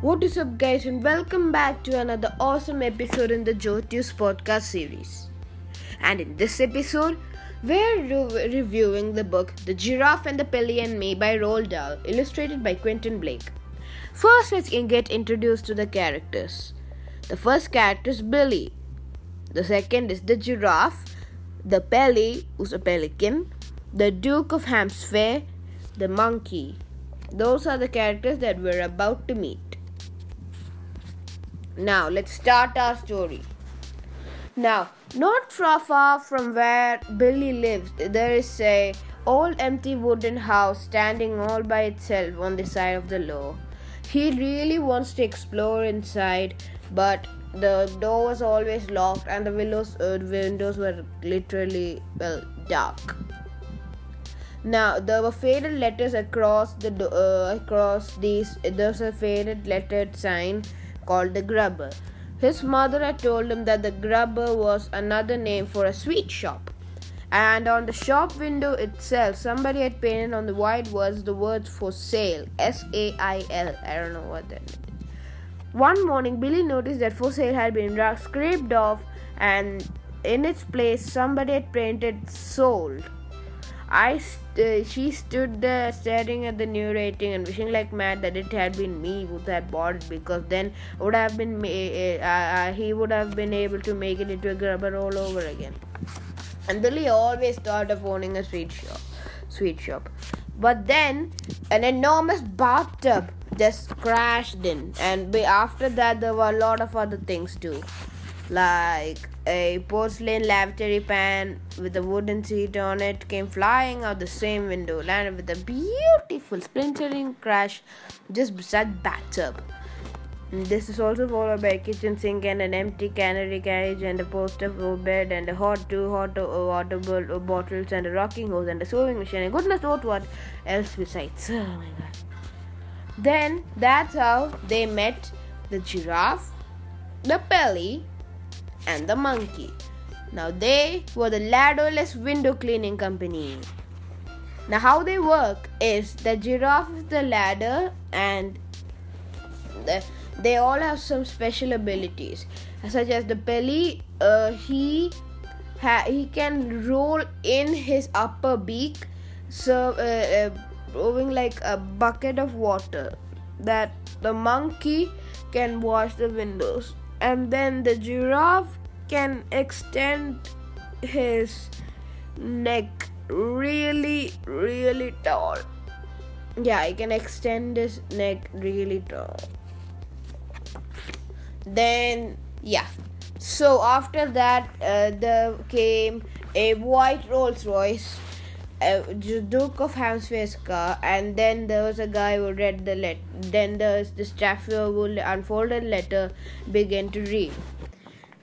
What is up, guys, and welcome back to another awesome episode in the Joe Tubes podcast series. And in this episode, we're re- reviewing the book The Giraffe and the Pelly and Me by Roald Dahl, illustrated by Quentin Blake. First, let's get introduced to the characters. The first character is Billy. The second is the giraffe, the Pelly, who's a pelican, the Duke of Hampshire, the monkey. Those are the characters that we're about to meet. Now, let's start our story. Now, not far, far from where Billy lives, there is a old empty wooden house standing all by itself on the side of the law. He really wants to explore inside, but the door was always locked and the windows, uh, windows were literally well dark. Now there were faded letters across the uh, across these. There's a faded lettered sign called the Grubber. His mother had told him that the Grubber was another name for a sweet shop. And on the shop window itself, somebody had painted on the white words the words for sale S A I L. I don't know what that. One morning, Billy noticed that for sale had been scraped off, and in its place, somebody had painted sold. I st- uh, she stood there staring at the new rating and wishing like mad that it had been me who had bought it because then would have been uh, uh, he would have been able to make it into a grubber all over again. And Billy always thought of owning a sweet shop, sweet shop. But then an enormous bathtub just crashed in, and after that there were a lot of other things too, like a porcelain lavatory pan with a wooden seat on it came flying out the same window, landed with a beautiful splintering crash just beside the bathtub. This is also followed by a kitchen sink and an empty canary cage and a poster for bed and a hot two hot uh, water uh, bottles and a rocking horse and a sewing machine and goodness knows what else besides. Oh my god. Then that's how they met the giraffe, the pelly, and the monkey. Now they were the ladderless window cleaning company. Now how they work is the giraffe is the ladder and the, they all have some special abilities such as the Pelly. uh, he ha- he can roll in his upper beak so uh, uh, like a bucket of water that the monkey can wash the windows and then the giraffe can extend his neck really really tall. Yeah he can extend his neck really tall. Then yeah. So after that uh, there came a white rolls royce uh, Duke of Hampshire's car, and then there was a guy who read the letter. Then there's the staffer who unfolded letter, began to read.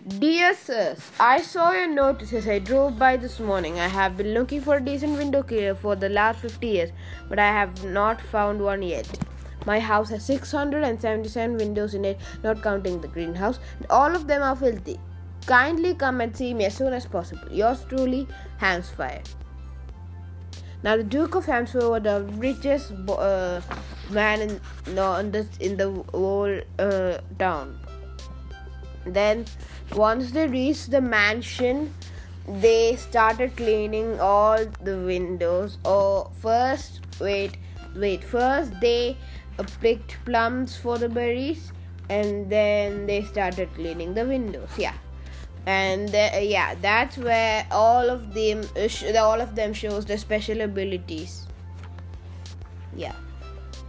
Dear sirs, I saw your notice as I drove by this morning. I have been looking for a decent window cleaner for the last 50 years, but I have not found one yet. My house has 677 windows in it, not counting the greenhouse. All of them are filthy. Kindly come and see me as soon as possible. Yours truly, Hampshire. Now, the Duke of Hampshire was the richest uh, man in, in, the, in the whole uh, town. Then, once they reached the mansion, they started cleaning all the windows. Oh, first, wait, wait. First, they uh, picked plums for the berries, and then they started cleaning the windows. Yeah and uh, yeah that's where all of them uh, all of them shows the special abilities. Yeah.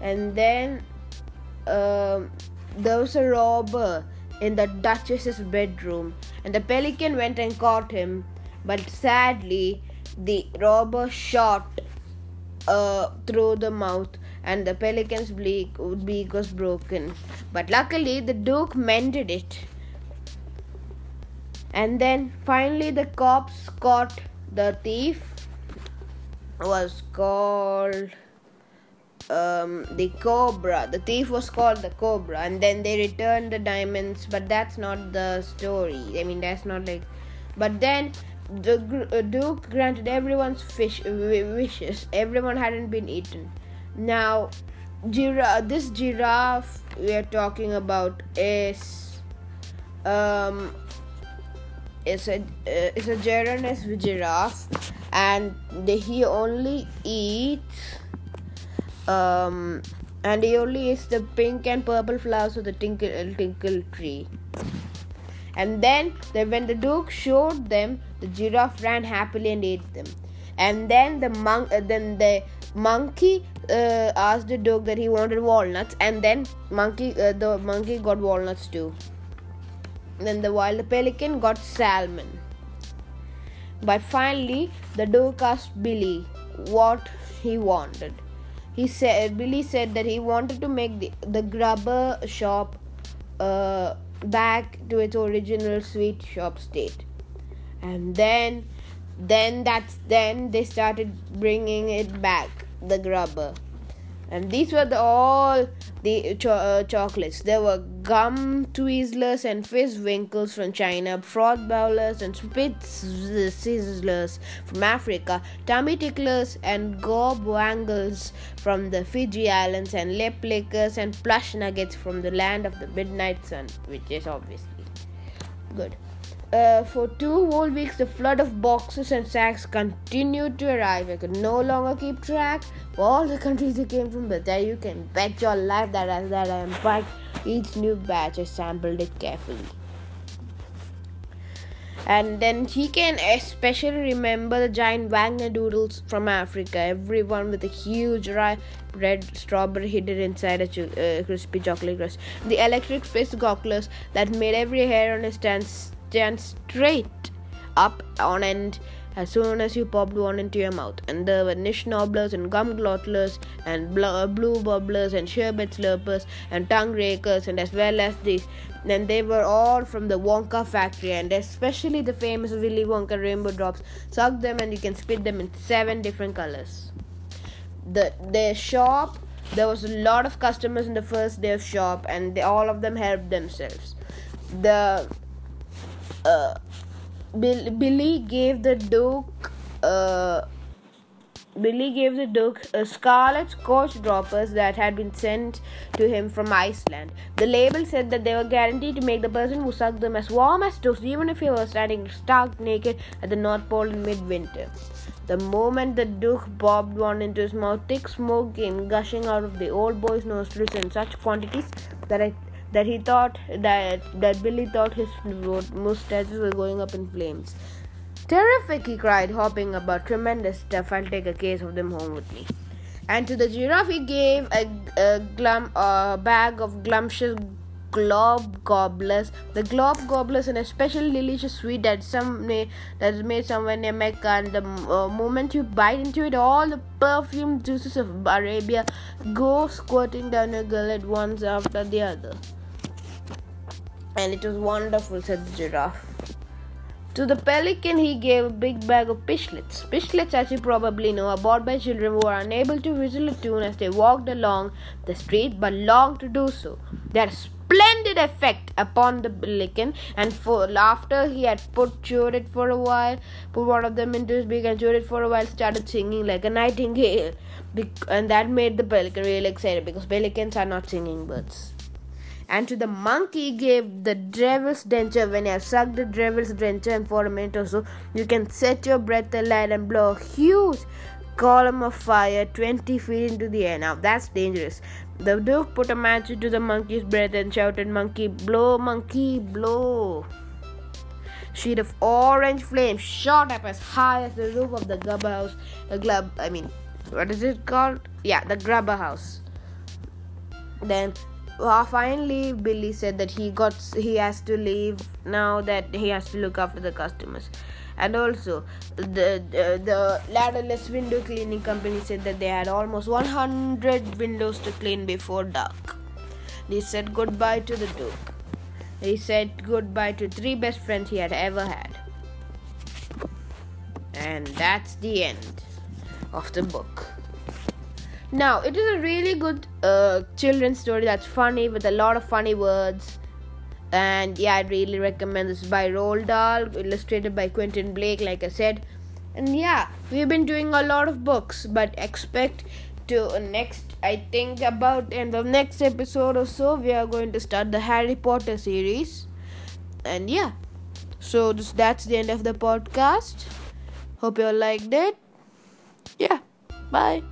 And then um, there was a robber in the duchess's bedroom. And the pelican went and caught him. But sadly the robber shot uh, through the mouth. And the pelican's beak was broken. But luckily the duke mended it and then finally the cops caught the thief. Was called um, the cobra. The thief was called the cobra. And then they returned the diamonds but that's not the story. I mean that's not like but then the uh, duke granted everyone's fish wishes. Everyone hadn't been eaten. Now giraffe. This giraffe we are talking about is um is a uh, is a giraffe, and the, he only eats um and he only eats the pink and purple flowers of the tinkle tinkle tree. And then, when the Duke showed them, the giraffe ran happily and ate them. And then the monk, uh, then the monkey uh, asked the Duke that he wanted walnuts, and then monkey, uh, the monkey got walnuts too. Then the wild pelican got salmon. But finally, the Duke asked Billy what he wanted. He said Billy said that he wanted to make the, the grubber shop uh, back to its original sweet shop state and then then that's then they started bringing it back the grubber and these were the, all the cho- uh, chocolates. There were gum Twizzlers and fizz winkles from China, froth bowlers and spitz sizzlers from Africa, tummy ticklers and gob wangles from the Fiji Islands, and lip lickers and plush nuggets from the land of the midnight sun, which is obviously good. Uh, for two whole weeks, the flood of boxes and sacks continued to arrive. I could no longer keep track of all the countries they came from, but there you can bet your life that as that I unpacked each new batch, I sampled it carefully. And then he can especially remember the giant Wagner doodles from Africa, everyone with a huge ri- red strawberry hidden inside a cho- uh, crispy chocolate crust. The electric fist gogglers that made every hair on his stand stand straight up on end as soon as you popped one into your mouth. And there were niche nobblers and gum glottlers and bl- blue bubblers and sherbet slurpers and tongue rakers and as well as these. And they were all from the Wonka factory and especially the famous Willy Wonka rainbow drops. Suck them and you can spit them in seven different colors. The their shop there was a lot of customers in the first day of shop and they, all of them helped themselves. The uh, Bill, Billy gave the Duke. Uh, Billy gave the Duke uh, scarlet scotch droppers that had been sent to him from Iceland. The label said that they were guaranteed to make the person who sucked them as warm as toast, even if he was standing stark naked at the North Pole in midwinter. The moment the Duke bobbed one into his mouth, thick smoke came gushing out of the old boy's nostrils in such quantities that I that he thought that that Billy thought his mustaches were going up in flames. Terrific, he cried, hopping about. Tremendous stuff. I'll take a case of them home with me. And to the giraffe, he gave a, a glum, bag of glumptious glob gobblers. The glob gobblers, an especially delicious sweet that some that's made somewhere near Mecca. And the uh, moment you bite into it, all the perfume juices of Arabia go squirting down your gullet once after the other. And it was wonderful, said the giraffe. To the pelican, he gave a big bag of pishlets. Pishlets, as you probably know, are bought by children who are unable to whistle a tune as they walked along the street but long to do so. They had a splendid effect upon the pelican, and for after he had put chewed it for a while, put one of them into his beak and chewed it for a while, started singing like a nightingale, and that made the pelican really excited because pelicans are not singing birds. And to the monkey gave the devil's denture. When you have sucked the devil's denture and for a minute or so, you can set your breath alight and blow a huge column of fire 20 feet into the air. Now that's dangerous. The duke put a match into the monkey's breath and shouted, Monkey, blow, monkey, blow. Sheet of orange flame shot up as high as the roof of the grubber house. Uh, the glub, I mean, what is it called? Yeah, the grubber house. Then finally billy said that he got he has to leave now that he has to look after the customers. And also the the, the ladderless window cleaning company said that they had almost 100 windows to clean before dark. They said goodbye to the duke. He said goodbye to three best friends he had ever had. And that's the end of the book now, it is a really good uh, children's story that's funny with a lot of funny words. And yeah, I really recommend this by Roald Dahl, illustrated by Quentin Blake, like I said. And yeah, we've been doing a lot of books, but expect to next i think about in the next episode or so we are going to start the harry potter series and yeah so this, that's the end of the podcast hope you all liked it yeah bye